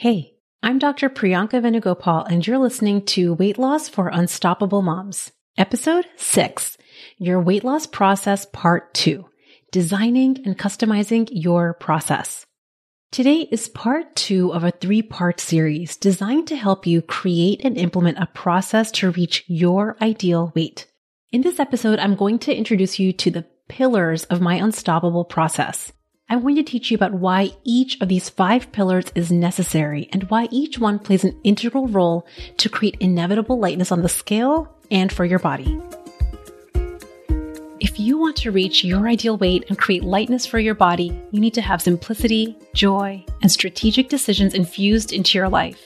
Hey, I'm Dr. Priyanka Venugopal, and you're listening to Weight Loss for Unstoppable Moms, Episode 6 Your Weight Loss Process Part 2 Designing and Customizing Your Process. Today is part two of a three part series designed to help you create and implement a process to reach your ideal weight. In this episode, I'm going to introduce you to the pillars of my unstoppable process. I'm going to teach you about why each of these five pillars is necessary and why each one plays an integral role to create inevitable lightness on the scale and for your body. If you want to reach your ideal weight and create lightness for your body, you need to have simplicity, joy, and strategic decisions infused into your life.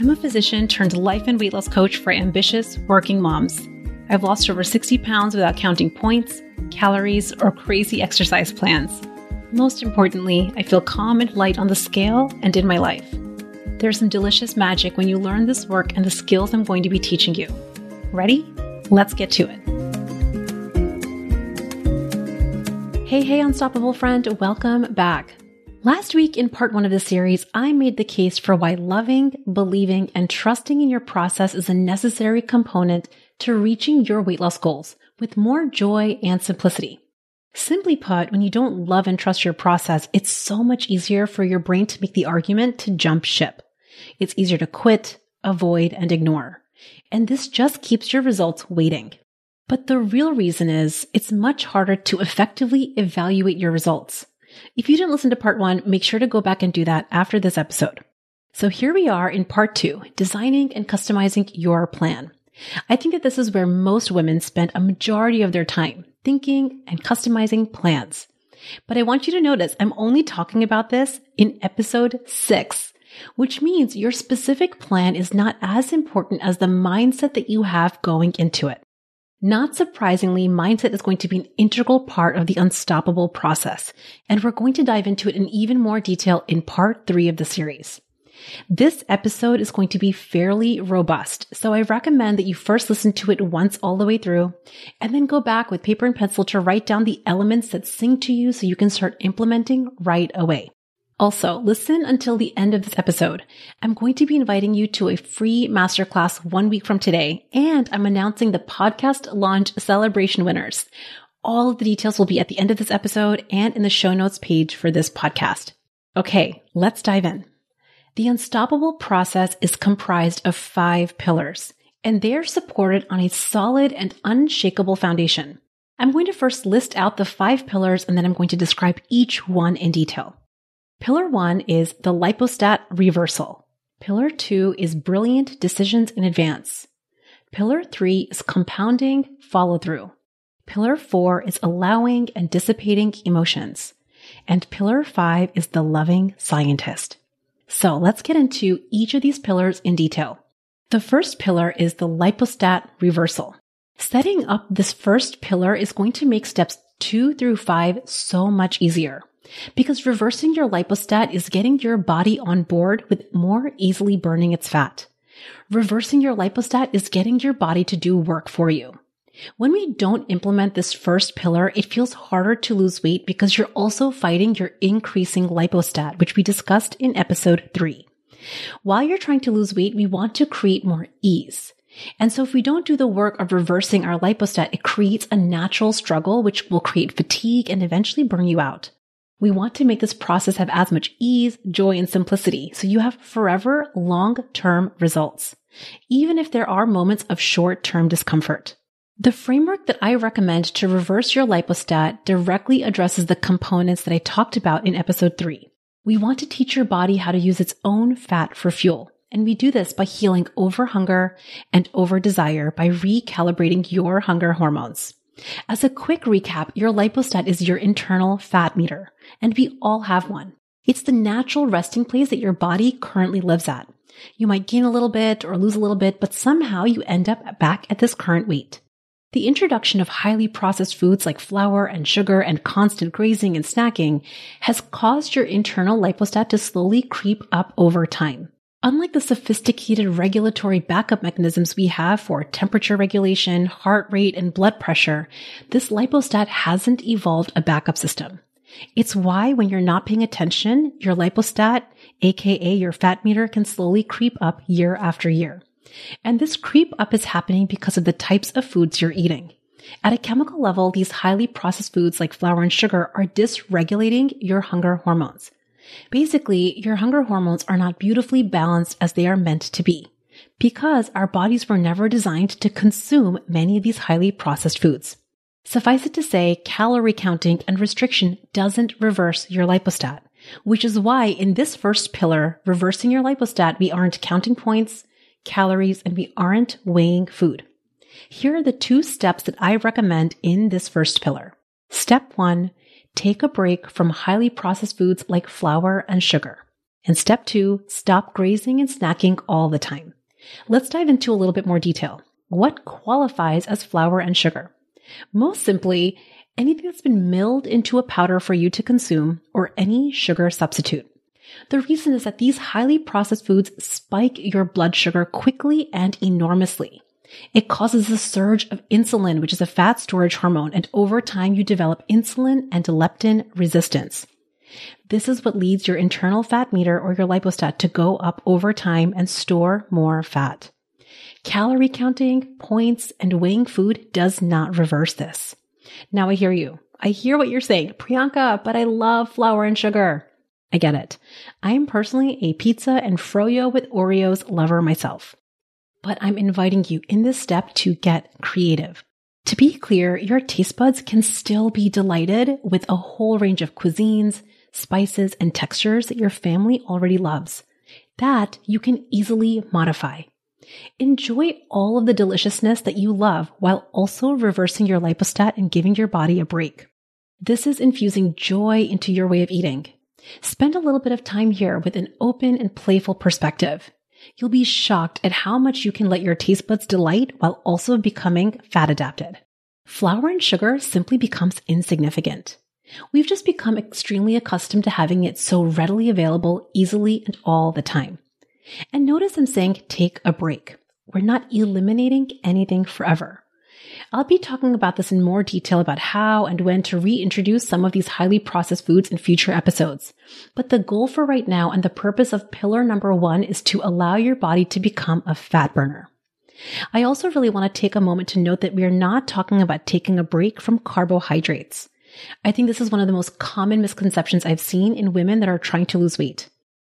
I'm a physician turned life and weight loss coach for ambitious working moms. I've lost over 60 pounds without counting points, calories, or crazy exercise plans. Most importantly, I feel calm and light on the scale and in my life. There's some delicious magic when you learn this work and the skills I'm going to be teaching you. Ready? Let's get to it. Hey, hey, unstoppable friend, welcome back. Last week in part one of the series, I made the case for why loving, believing, and trusting in your process is a necessary component to reaching your weight loss goals with more joy and simplicity. Simply put, when you don't love and trust your process, it's so much easier for your brain to make the argument to jump ship. It's easier to quit, avoid, and ignore. And this just keeps your results waiting. But the real reason is it's much harder to effectively evaluate your results. If you didn't listen to part one, make sure to go back and do that after this episode. So here we are in part two, designing and customizing your plan. I think that this is where most women spend a majority of their time thinking and customizing plans. But I want you to notice I'm only talking about this in episode six, which means your specific plan is not as important as the mindset that you have going into it. Not surprisingly, mindset is going to be an integral part of the unstoppable process, and we're going to dive into it in even more detail in part three of the series. This episode is going to be fairly robust, so I recommend that you first listen to it once all the way through, and then go back with paper and pencil to write down the elements that sing to you so you can start implementing right away. Also, listen until the end of this episode. I'm going to be inviting you to a free masterclass one week from today, and I'm announcing the podcast launch celebration winners. All of the details will be at the end of this episode and in the show notes page for this podcast. Okay, let's dive in. The unstoppable process is comprised of five pillars, and they're supported on a solid and unshakable foundation. I'm going to first list out the five pillars and then I'm going to describe each one in detail. Pillar one is the lipostat reversal. Pillar two is brilliant decisions in advance. Pillar three is compounding follow through. Pillar four is allowing and dissipating emotions. And pillar five is the loving scientist. So let's get into each of these pillars in detail. The first pillar is the lipostat reversal. Setting up this first pillar is going to make steps two through five so much easier because reversing your lipostat is getting your body on board with more easily burning its fat. Reversing your lipostat is getting your body to do work for you. When we don't implement this first pillar, it feels harder to lose weight because you're also fighting your increasing lipostat, which we discussed in episode three. While you're trying to lose weight, we want to create more ease. And so if we don't do the work of reversing our lipostat, it creates a natural struggle, which will create fatigue and eventually burn you out. We want to make this process have as much ease, joy, and simplicity so you have forever long-term results, even if there are moments of short-term discomfort. The framework that I recommend to reverse your lipostat directly addresses the components that I talked about in episode three. We want to teach your body how to use its own fat for fuel. And we do this by healing over hunger and over desire by recalibrating your hunger hormones. As a quick recap, your lipostat is your internal fat meter, and we all have one. It's the natural resting place that your body currently lives at. You might gain a little bit or lose a little bit, but somehow you end up back at this current weight. The introduction of highly processed foods like flour and sugar and constant grazing and snacking has caused your internal lipostat to slowly creep up over time. Unlike the sophisticated regulatory backup mechanisms we have for temperature regulation, heart rate, and blood pressure, this lipostat hasn't evolved a backup system. It's why when you're not paying attention, your lipostat aka your fat meter can slowly creep up year after year. And this creep up is happening because of the types of foods you're eating. At a chemical level, these highly processed foods like flour and sugar are dysregulating your hunger hormones. Basically, your hunger hormones are not beautifully balanced as they are meant to be because our bodies were never designed to consume many of these highly processed foods. Suffice it to say, calorie counting and restriction doesn't reverse your lipostat, which is why in this first pillar, reversing your lipostat, we aren't counting points, calories, and we aren't weighing food. Here are the two steps that I recommend in this first pillar. Step one, take a break from highly processed foods like flour and sugar. And step two, stop grazing and snacking all the time. Let's dive into a little bit more detail. What qualifies as flour and sugar? Most simply, anything that's been milled into a powder for you to consume or any sugar substitute. The reason is that these highly processed foods spike your blood sugar quickly and enormously. It causes a surge of insulin, which is a fat storage hormone, and over time you develop insulin and leptin resistance. This is what leads your internal fat meter or your lipostat to go up over time and store more fat. Calorie counting, points, and weighing food does not reverse this. Now I hear you. I hear what you're saying, Priyanka, but I love flour and sugar. I get it. I am personally a pizza and froyo with Oreos lover myself. But I'm inviting you in this step to get creative. To be clear, your taste buds can still be delighted with a whole range of cuisines, spices, and textures that your family already loves. That you can easily modify. Enjoy all of the deliciousness that you love while also reversing your lipostat and giving your body a break. This is infusing joy into your way of eating. Spend a little bit of time here with an open and playful perspective. You'll be shocked at how much you can let your taste buds delight while also becoming fat adapted. Flour and sugar simply becomes insignificant. We've just become extremely accustomed to having it so readily available, easily, and all the time. And notice I'm saying take a break. We're not eliminating anything forever. I'll be talking about this in more detail about how and when to reintroduce some of these highly processed foods in future episodes. But the goal for right now and the purpose of pillar number one is to allow your body to become a fat burner. I also really want to take a moment to note that we are not talking about taking a break from carbohydrates. I think this is one of the most common misconceptions I've seen in women that are trying to lose weight.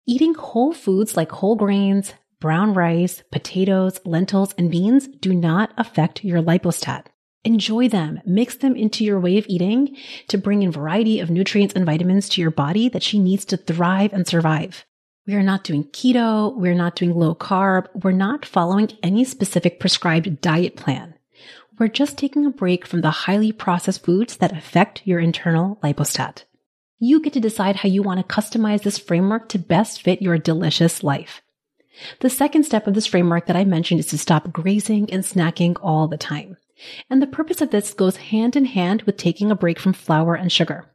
Eating whole foods like whole grains, brown rice, potatoes, lentils, and beans do not affect your lipostat. Enjoy them, mix them into your way of eating to bring in variety of nutrients and vitamins to your body that she needs to thrive and survive. We are not doing keto. We're not doing low carb. We're not following any specific prescribed diet plan. We're just taking a break from the highly processed foods that affect your internal lipostat. You get to decide how you want to customize this framework to best fit your delicious life. The second step of this framework that I mentioned is to stop grazing and snacking all the time. And the purpose of this goes hand in hand with taking a break from flour and sugar.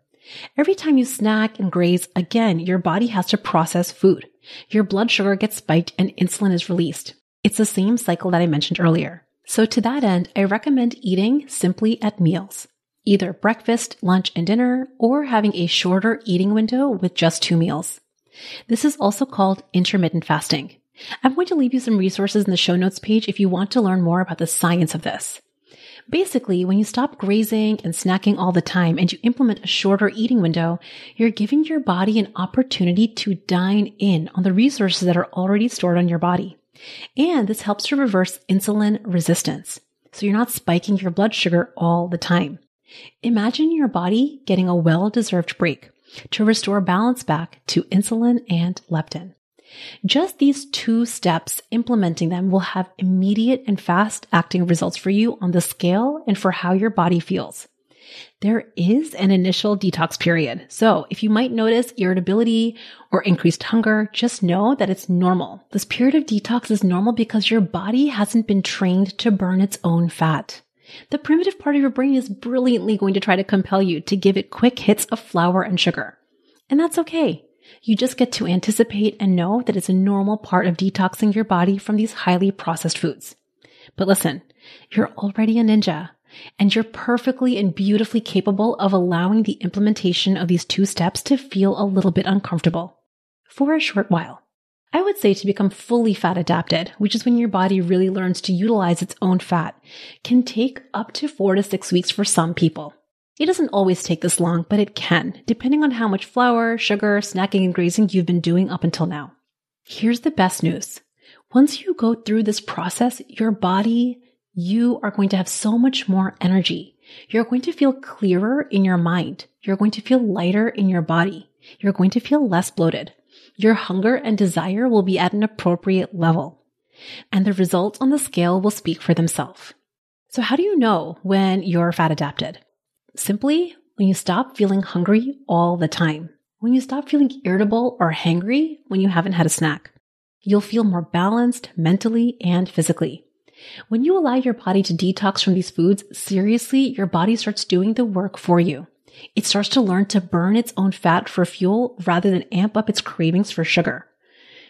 Every time you snack and graze, again, your body has to process food. Your blood sugar gets spiked and insulin is released. It's the same cycle that I mentioned earlier. So to that end, I recommend eating simply at meals, either breakfast, lunch, and dinner, or having a shorter eating window with just two meals. This is also called intermittent fasting. I'm going to leave you some resources in the show notes page if you want to learn more about the science of this. Basically, when you stop grazing and snacking all the time and you implement a shorter eating window, you're giving your body an opportunity to dine in on the resources that are already stored on your body. And this helps to reverse insulin resistance. So you're not spiking your blood sugar all the time. Imagine your body getting a well deserved break to restore balance back to insulin and leptin. Just these two steps, implementing them will have immediate and fast acting results for you on the scale and for how your body feels there is an initial detox period. So if you might notice irritability or increased hunger, just know that it's normal. This period of detox is normal because your body hasn't been trained to burn its own fat. The primitive part of your brain is brilliantly going to try to compel you to give it quick hits of flour and sugar. And that's okay. You just get to anticipate and know that it's a normal part of detoxing your body from these highly processed foods. But listen, you're already a ninja. And you're perfectly and beautifully capable of allowing the implementation of these two steps to feel a little bit uncomfortable. for a short while. I would say to become fully fat adapted, which is when your body really learns to utilize its own fat, can take up to four to six weeks for some people. It doesn't always take this long, but it can, depending on how much flour, sugar, snacking, and grazing you've been doing up until now. Here's the best news. Once you go through this process, your body, you are going to have so much more energy. You're going to feel clearer in your mind. You're going to feel lighter in your body. You're going to feel less bloated. Your hunger and desire will be at an appropriate level. And the results on the scale will speak for themselves. So how do you know when you're fat adapted? Simply when you stop feeling hungry all the time. When you stop feeling irritable or hangry when you haven't had a snack. You'll feel more balanced mentally and physically. When you allow your body to detox from these foods, seriously, your body starts doing the work for you. It starts to learn to burn its own fat for fuel rather than amp up its cravings for sugar.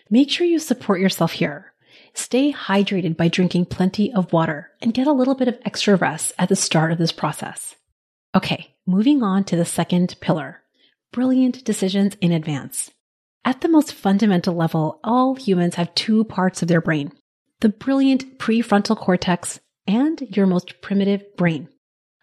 Make sure you support yourself here. Stay hydrated by drinking plenty of water and get a little bit of extra rest at the start of this process. Okay, moving on to the second pillar brilliant decisions in advance. At the most fundamental level, all humans have two parts of their brain the brilliant prefrontal cortex and your most primitive brain.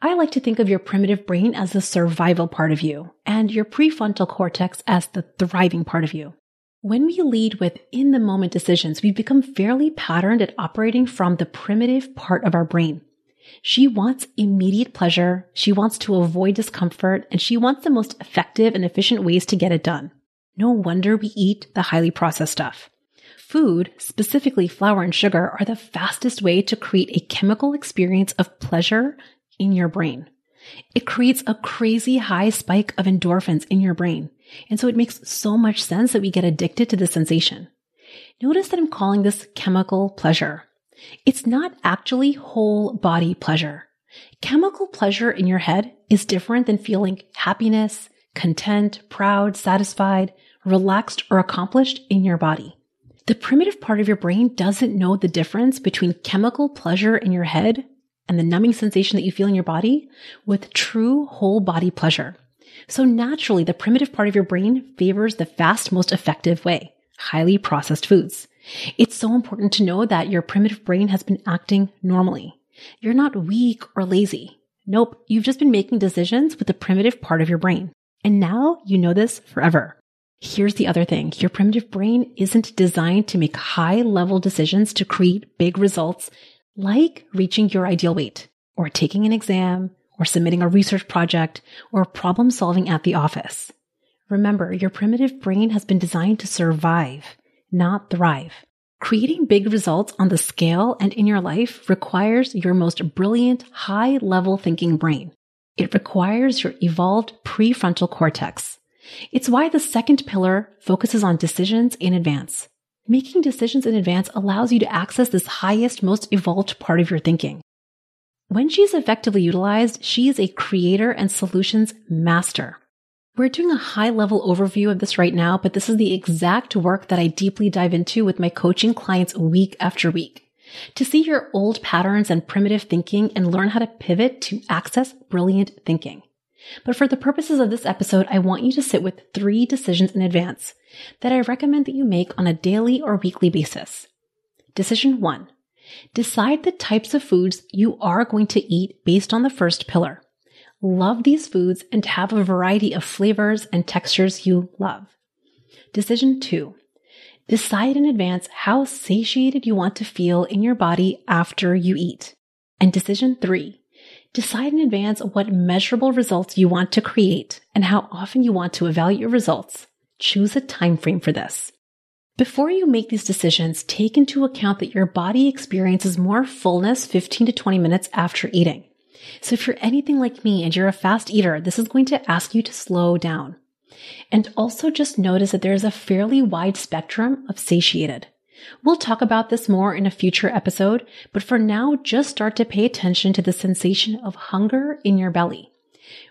I like to think of your primitive brain as the survival part of you and your prefrontal cortex as the thriving part of you. When we lead with in the moment decisions, we become fairly patterned at operating from the primitive part of our brain. She wants immediate pleasure. She wants to avoid discomfort and she wants the most effective and efficient ways to get it done. No wonder we eat the highly processed stuff. Food, specifically flour and sugar, are the fastest way to create a chemical experience of pleasure in your brain. It creates a crazy high spike of endorphins in your brain. And so it makes so much sense that we get addicted to the sensation. Notice that I'm calling this chemical pleasure. It's not actually whole body pleasure. Chemical pleasure in your head is different than feeling happiness, content, proud, satisfied, relaxed, or accomplished in your body. The primitive part of your brain doesn't know the difference between chemical pleasure in your head and the numbing sensation that you feel in your body with true whole body pleasure. So naturally, the primitive part of your brain favors the fast, most effective way, highly processed foods. It's so important to know that your primitive brain has been acting normally. You're not weak or lazy. Nope, you've just been making decisions with the primitive part of your brain. And now you know this forever. Here's the other thing. Your primitive brain isn't designed to make high level decisions to create big results like reaching your ideal weight or taking an exam or submitting a research project or problem solving at the office. Remember, your primitive brain has been designed to survive not thrive. Creating big results on the scale and in your life requires your most brilliant, high level thinking brain. It requires your evolved prefrontal cortex. It's why the second pillar focuses on decisions in advance. Making decisions in advance allows you to access this highest, most evolved part of your thinking. When she's effectively utilized, she is a creator and solutions master. We're doing a high level overview of this right now, but this is the exact work that I deeply dive into with my coaching clients week after week. To see your old patterns and primitive thinking and learn how to pivot to access brilliant thinking. But for the purposes of this episode, I want you to sit with three decisions in advance that I recommend that you make on a daily or weekly basis. Decision one. Decide the types of foods you are going to eat based on the first pillar love these foods and have a variety of flavors and textures you love. Decision two, decide in advance how satiated you want to feel in your body after you eat. And decision three, decide in advance what measurable results you want to create and how often you want to evaluate your results. Choose a time frame for this. Before you make these decisions, take into account that your body experiences more fullness 15 to 20 minutes after eating. So if you're anything like me and you're a fast eater, this is going to ask you to slow down. And also just notice that there is a fairly wide spectrum of satiated. We'll talk about this more in a future episode, but for now, just start to pay attention to the sensation of hunger in your belly.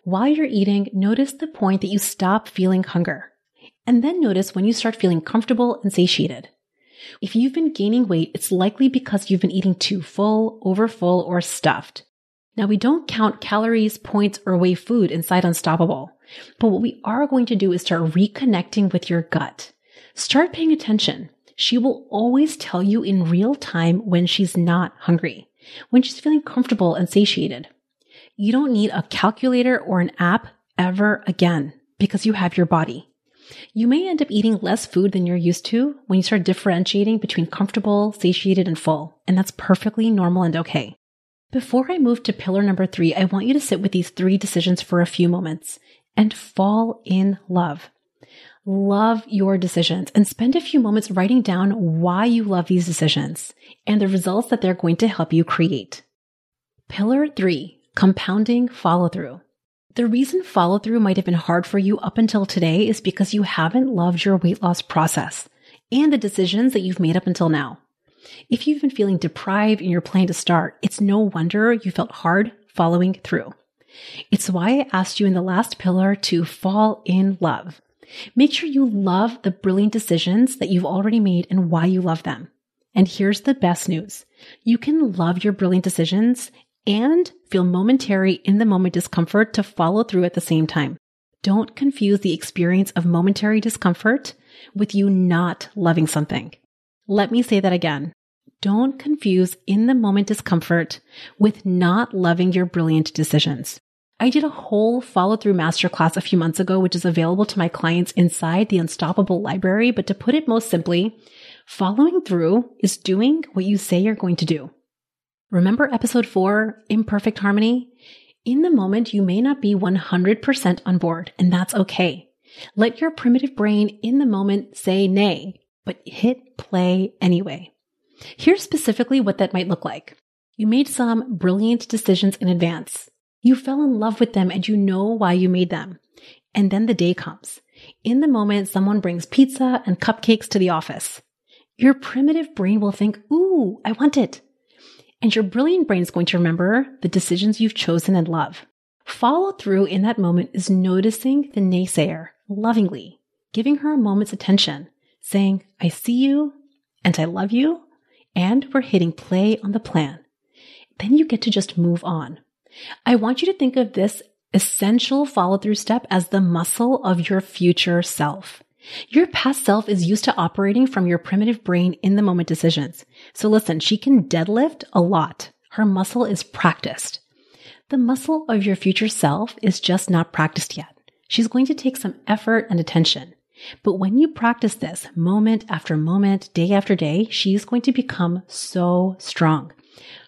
While you're eating, notice the point that you stop feeling hunger. And then notice when you start feeling comfortable and satiated. If you've been gaining weight, it's likely because you've been eating too full, over full, or stuffed. Now we don't count calories, points, or weigh food inside Unstoppable. But what we are going to do is start reconnecting with your gut. Start paying attention. She will always tell you in real time when she's not hungry, when she's feeling comfortable and satiated. You don't need a calculator or an app ever again because you have your body. You may end up eating less food than you're used to when you start differentiating between comfortable, satiated, and full, and that's perfectly normal and okay. Before I move to pillar number three, I want you to sit with these three decisions for a few moments and fall in love. Love your decisions and spend a few moments writing down why you love these decisions and the results that they're going to help you create. Pillar three, compounding follow through. The reason follow through might have been hard for you up until today is because you haven't loved your weight loss process and the decisions that you've made up until now. If you've been feeling deprived and you're planning to start, it's no wonder you felt hard following through. It's why I asked you in the last pillar to fall in love. Make sure you love the brilliant decisions that you've already made and why you love them. And here's the best news. You can love your brilliant decisions and feel momentary in the moment discomfort to follow through at the same time. Don't confuse the experience of momentary discomfort with you not loving something. Let me say that again. Don't confuse in the moment discomfort with not loving your brilliant decisions. I did a whole follow through masterclass a few months ago, which is available to my clients inside the Unstoppable library. But to put it most simply, following through is doing what you say you're going to do. Remember episode four, imperfect harmony? In the moment, you may not be 100% on board, and that's okay. Let your primitive brain in the moment say nay, but hit play anyway. Here's specifically what that might look like. You made some brilliant decisions in advance. You fell in love with them and you know why you made them. And then the day comes. In the moment, someone brings pizza and cupcakes to the office. Your primitive brain will think, ooh, I want it. And your brilliant brain is going to remember the decisions you've chosen and love. Follow through in that moment is noticing the naysayer lovingly, giving her a moment's attention, saying, I see you and I love you, and we're hitting play on the plan. Then you get to just move on. I want you to think of this essential follow through step as the muscle of your future self. Your past self is used to operating from your primitive brain in the moment decisions. So listen, she can deadlift a lot. Her muscle is practiced. The muscle of your future self is just not practiced yet. She's going to take some effort and attention. But when you practice this moment after moment, day after day, she's going to become so strong.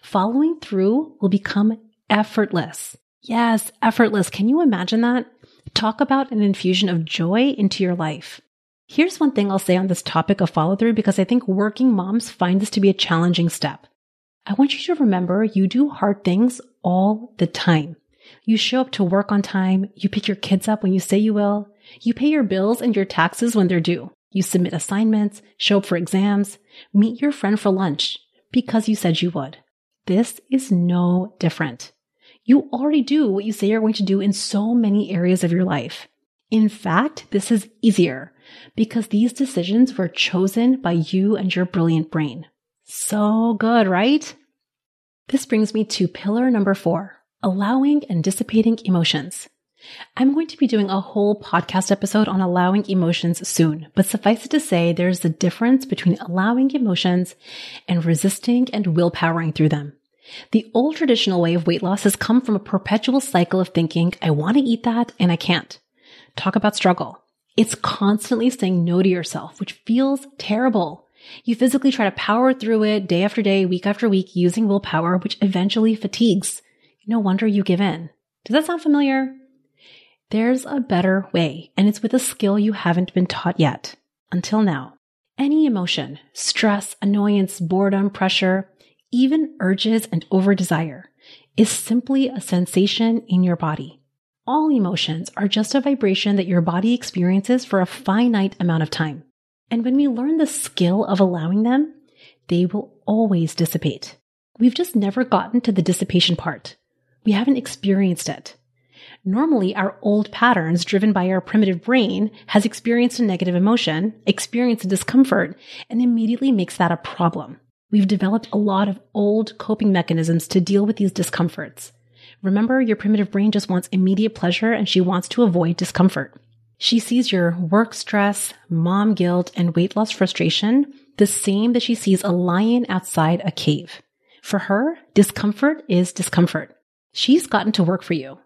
Following through will become effortless. Yes, effortless. Can you imagine that? Talk about an infusion of joy into your life. Here's one thing I'll say on this topic of follow through because I think working moms find this to be a challenging step. I want you to remember you do hard things all the time. You show up to work on time. You pick your kids up when you say you will. You pay your bills and your taxes when they're due. You submit assignments, show up for exams, meet your friend for lunch because you said you would. This is no different. You already do what you say you're going to do in so many areas of your life. In fact, this is easier because these decisions were chosen by you and your brilliant brain. So good, right? This brings me to pillar number four, allowing and dissipating emotions. I'm going to be doing a whole podcast episode on allowing emotions soon, but suffice it to say, there's a difference between allowing emotions and resisting and willpowering through them. The old traditional way of weight loss has come from a perpetual cycle of thinking, I want to eat that and I can't. Talk about struggle. It's constantly saying no to yourself, which feels terrible. You physically try to power through it day after day, week after week, using willpower, which eventually fatigues. No wonder you give in. Does that sound familiar? There's a better way, and it's with a skill you haven't been taught yet. Until now. Any emotion, stress, annoyance, boredom, pressure, even urges and over desire, is simply a sensation in your body. All emotions are just a vibration that your body experiences for a finite amount of time. And when we learn the skill of allowing them, they will always dissipate. We've just never gotten to the dissipation part. We haven't experienced it. Normally, our old patterns driven by our primitive brain has experienced a negative emotion, experienced a discomfort, and immediately makes that a problem. We've developed a lot of old coping mechanisms to deal with these discomforts. Remember, your primitive brain just wants immediate pleasure and she wants to avoid discomfort. She sees your work stress, mom guilt, and weight loss frustration the same that she sees a lion outside a cave. For her, discomfort is discomfort. She's gotten to work for you.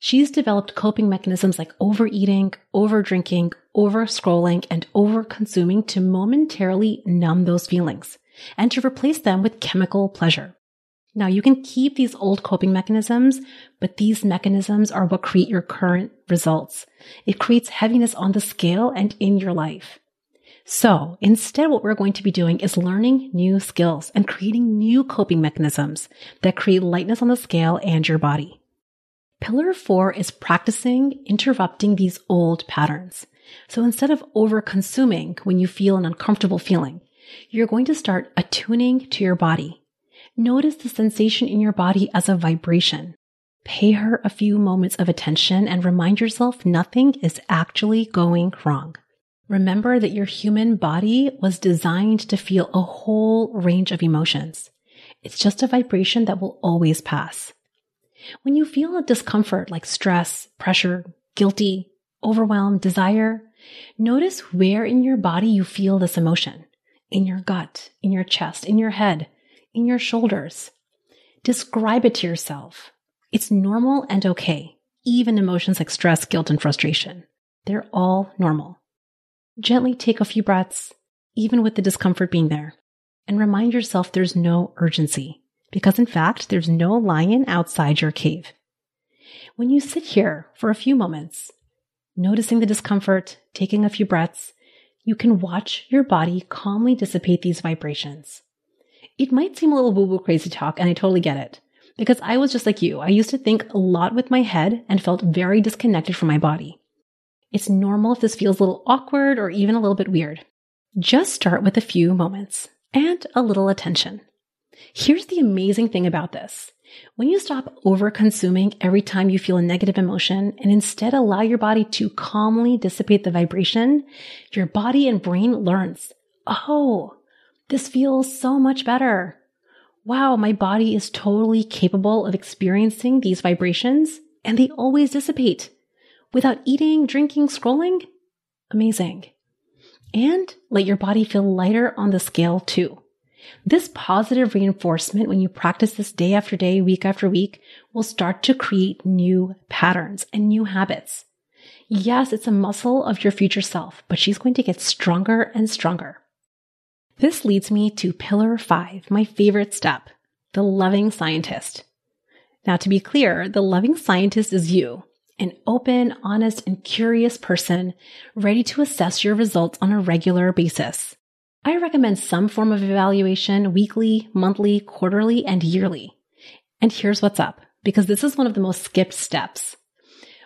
She's developed coping mechanisms like overeating, overdrinking, over scrolling, and over consuming to momentarily numb those feelings and to replace them with chemical pleasure. Now you can keep these old coping mechanisms, but these mechanisms are what create your current results. It creates heaviness on the scale and in your life. So instead, what we're going to be doing is learning new skills and creating new coping mechanisms that create lightness on the scale and your body. Pillar four is practicing interrupting these old patterns. So instead of over consuming when you feel an uncomfortable feeling, you're going to start attuning to your body. Notice the sensation in your body as a vibration. Pay her a few moments of attention and remind yourself nothing is actually going wrong. Remember that your human body was designed to feel a whole range of emotions. It's just a vibration that will always pass. When you feel a discomfort like stress, pressure, guilty, overwhelm, desire, notice where in your body you feel this emotion. In your gut, in your chest, in your head, in your shoulders. Describe it to yourself. It's normal and okay. Even emotions like stress, guilt, and frustration. They're all normal. Gently take a few breaths, even with the discomfort being there, and remind yourself there's no urgency, because in fact, there's no lion outside your cave. When you sit here for a few moments, noticing the discomfort, taking a few breaths, you can watch your body calmly dissipate these vibrations. It might seem a little woo woo crazy talk, and I totally get it. Because I was just like you. I used to think a lot with my head and felt very disconnected from my body. It's normal if this feels a little awkward or even a little bit weird. Just start with a few moments and a little attention. Here's the amazing thing about this. When you stop over consuming every time you feel a negative emotion and instead allow your body to calmly dissipate the vibration, your body and brain learns, oh, this feels so much better. Wow, my body is totally capable of experiencing these vibrations and they always dissipate without eating, drinking, scrolling. Amazing. And let your body feel lighter on the scale too. This positive reinforcement, when you practice this day after day, week after week, will start to create new patterns and new habits. Yes, it's a muscle of your future self, but she's going to get stronger and stronger. This leads me to pillar five, my favorite step, the loving scientist. Now, to be clear, the loving scientist is you, an open, honest, and curious person ready to assess your results on a regular basis. I recommend some form of evaluation weekly, monthly, quarterly, and yearly. And here's what's up, because this is one of the most skipped steps.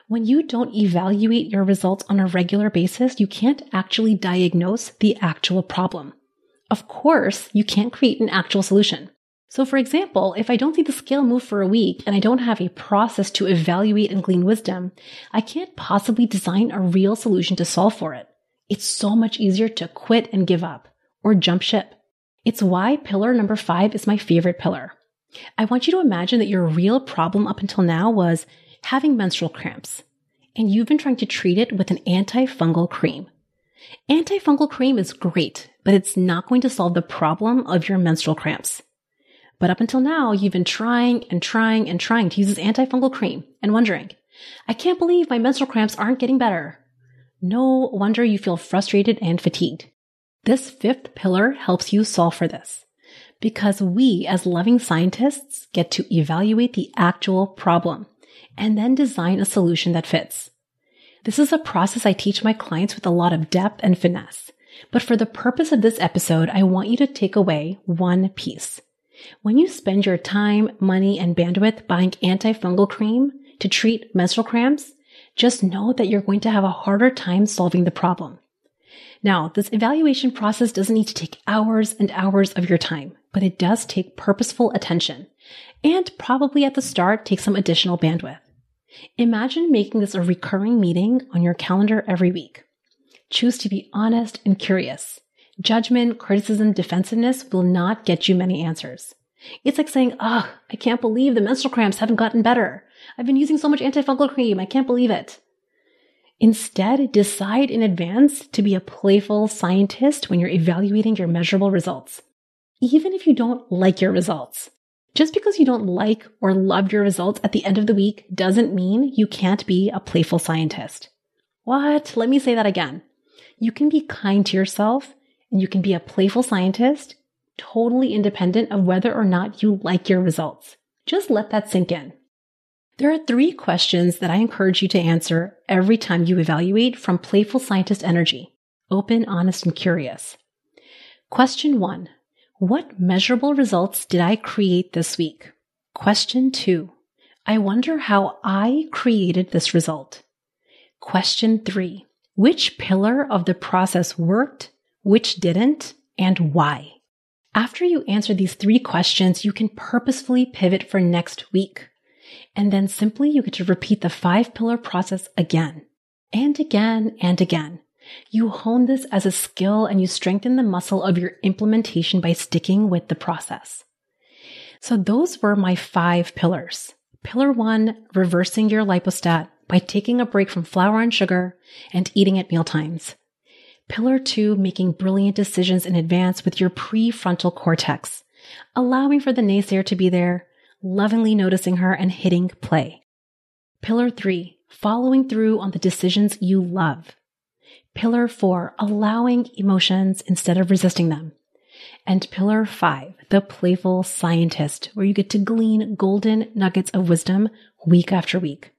When you don't evaluate your results on a regular basis, you can't actually diagnose the actual problem. Of course, you can't create an actual solution. So for example, if I don't see the scale move for a week and I don't have a process to evaluate and glean wisdom, I can't possibly design a real solution to solve for it. It's so much easier to quit and give up or jump ship. It's why pillar number five is my favorite pillar. I want you to imagine that your real problem up until now was having menstrual cramps and you've been trying to treat it with an antifungal cream. Antifungal cream is great, but it's not going to solve the problem of your menstrual cramps. But up until now, you've been trying and trying and trying to use this antifungal cream and wondering, I can't believe my menstrual cramps aren't getting better. No wonder you feel frustrated and fatigued. This fifth pillar helps you solve for this because we as loving scientists get to evaluate the actual problem and then design a solution that fits. This is a process I teach my clients with a lot of depth and finesse. But for the purpose of this episode, I want you to take away one piece. When you spend your time, money, and bandwidth buying antifungal cream to treat menstrual cramps, just know that you're going to have a harder time solving the problem. Now, this evaluation process doesn't need to take hours and hours of your time, but it does take purposeful attention and probably at the start take some additional bandwidth. Imagine making this a recurring meeting on your calendar every week. Choose to be honest and curious. Judgment, criticism, defensiveness will not get you many answers. It's like saying, ugh, I can't believe the menstrual cramps haven't gotten better. I've been using so much antifungal cream. I can't believe it. Instead, decide in advance to be a playful scientist when you're evaluating your measurable results, even if you don't like your results. Just because you don't like or love your results at the end of the week doesn't mean you can't be a playful scientist. What? Let me say that again. You can be kind to yourself and you can be a playful scientist, totally independent of whether or not you like your results. Just let that sink in. There are three questions that I encourage you to answer every time you evaluate from Playful Scientist Energy open, honest, and curious. Question one What measurable results did I create this week? Question two I wonder how I created this result. Question three Which pillar of the process worked, which didn't, and why? After you answer these three questions, you can purposefully pivot for next week. And then simply you get to repeat the five pillar process again and again and again. You hone this as a skill and you strengthen the muscle of your implementation by sticking with the process. So those were my five pillars. Pillar one, reversing your lipostat by taking a break from flour and sugar and eating at mealtimes. Pillar two, making brilliant decisions in advance with your prefrontal cortex, allowing for the naysayer to be there, lovingly noticing her and hitting play. Pillar three, following through on the decisions you love. Pillar four, allowing emotions instead of resisting them. And pillar five, the playful scientist, where you get to glean golden nuggets of wisdom week after week.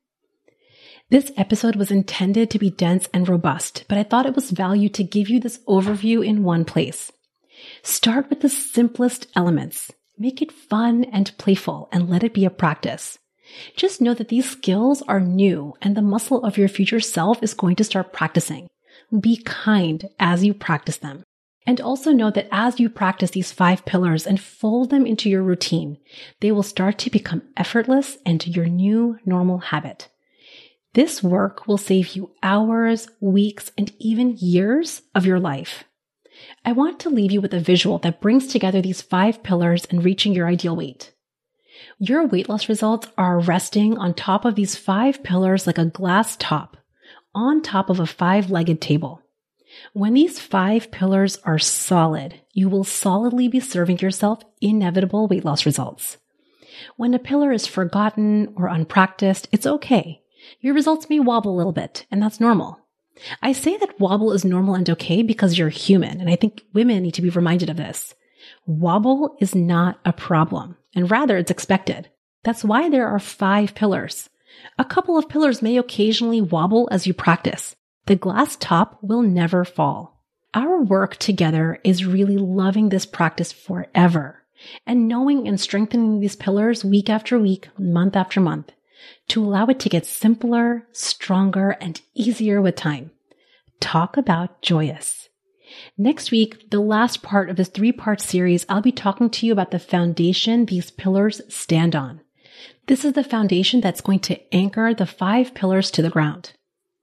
This episode was intended to be dense and robust, but I thought it was value to give you this overview in one place. Start with the simplest elements Make it fun and playful and let it be a practice. Just know that these skills are new and the muscle of your future self is going to start practicing. Be kind as you practice them. And also know that as you practice these five pillars and fold them into your routine, they will start to become effortless and your new normal habit. This work will save you hours, weeks, and even years of your life. I want to leave you with a visual that brings together these five pillars and reaching your ideal weight. Your weight loss results are resting on top of these five pillars like a glass top, on top of a five legged table. When these five pillars are solid, you will solidly be serving yourself inevitable weight loss results. When a pillar is forgotten or unpracticed, it's okay. Your results may wobble a little bit, and that's normal. I say that wobble is normal and okay because you're human. And I think women need to be reminded of this. Wobble is not a problem, and rather it's expected. That's why there are five pillars. A couple of pillars may occasionally wobble as you practice. The glass top will never fall. Our work together is really loving this practice forever and knowing and strengthening these pillars week after week, month after month to allow it to get simpler, stronger, and easier with time. Talk about joyous. Next week, the last part of this three part series, I'll be talking to you about the foundation these pillars stand on. This is the foundation that's going to anchor the five pillars to the ground.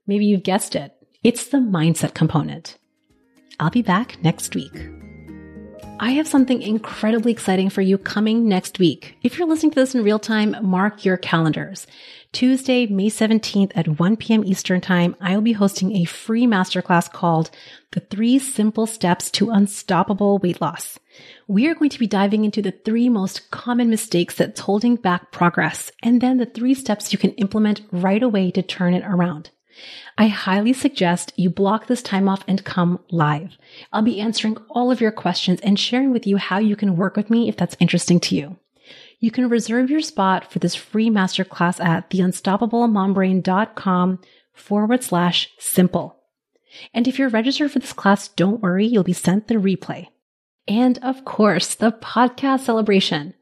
Maybe you've guessed it. It's the mindset component. I'll be back next week. I have something incredibly exciting for you coming next week. If you're listening to this in real time, mark your calendars. Tuesday, May 17th at 1 p.m. Eastern Time, I will be hosting a free masterclass called The Three Simple Steps to Unstoppable Weight Loss. We are going to be diving into the three most common mistakes that's holding back progress, and then the three steps you can implement right away to turn it around. I highly suggest you block this time off and come live. I'll be answering all of your questions and sharing with you how you can work with me if that's interesting to you. You can reserve your spot for this free masterclass at theunstoppablemombrain.com forward slash simple. And if you're registered for this class, don't worry, you'll be sent the replay. And of course, the podcast celebration.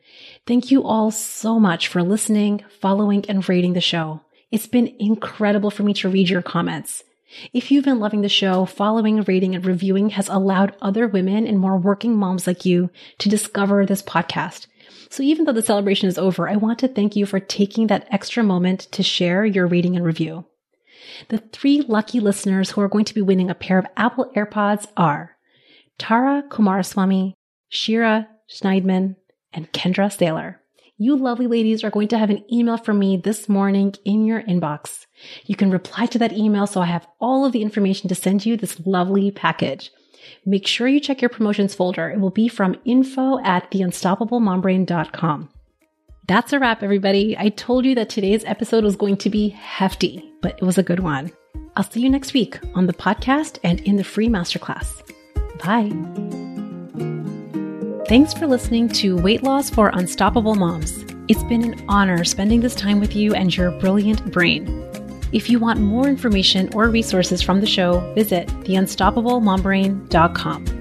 Thank you all so much for listening, following, and rating the show. It's been incredible for me to read your comments. If you've been loving the show, following, rating, and reviewing has allowed other women and more working moms like you to discover this podcast. So even though the celebration is over, I want to thank you for taking that extra moment to share your rating and review. The three lucky listeners who are going to be winning a pair of Apple AirPods are Tara Kumaraswamy, Shira Schneidman, and Kendra Saylor. You lovely ladies are going to have an email from me this morning in your inbox. You can reply to that email so I have all of the information to send you this lovely package. Make sure you check your promotions folder. It will be from info at theunstoppablemombrain.com. That's a wrap, everybody. I told you that today's episode was going to be hefty, but it was a good one. I'll see you next week on the podcast and in the free masterclass. Bye. Thanks for listening to Weight Loss for Unstoppable Moms. It's been an honor spending this time with you and your brilliant brain. If you want more information or resources from the show, visit theunstoppablemombrain.com.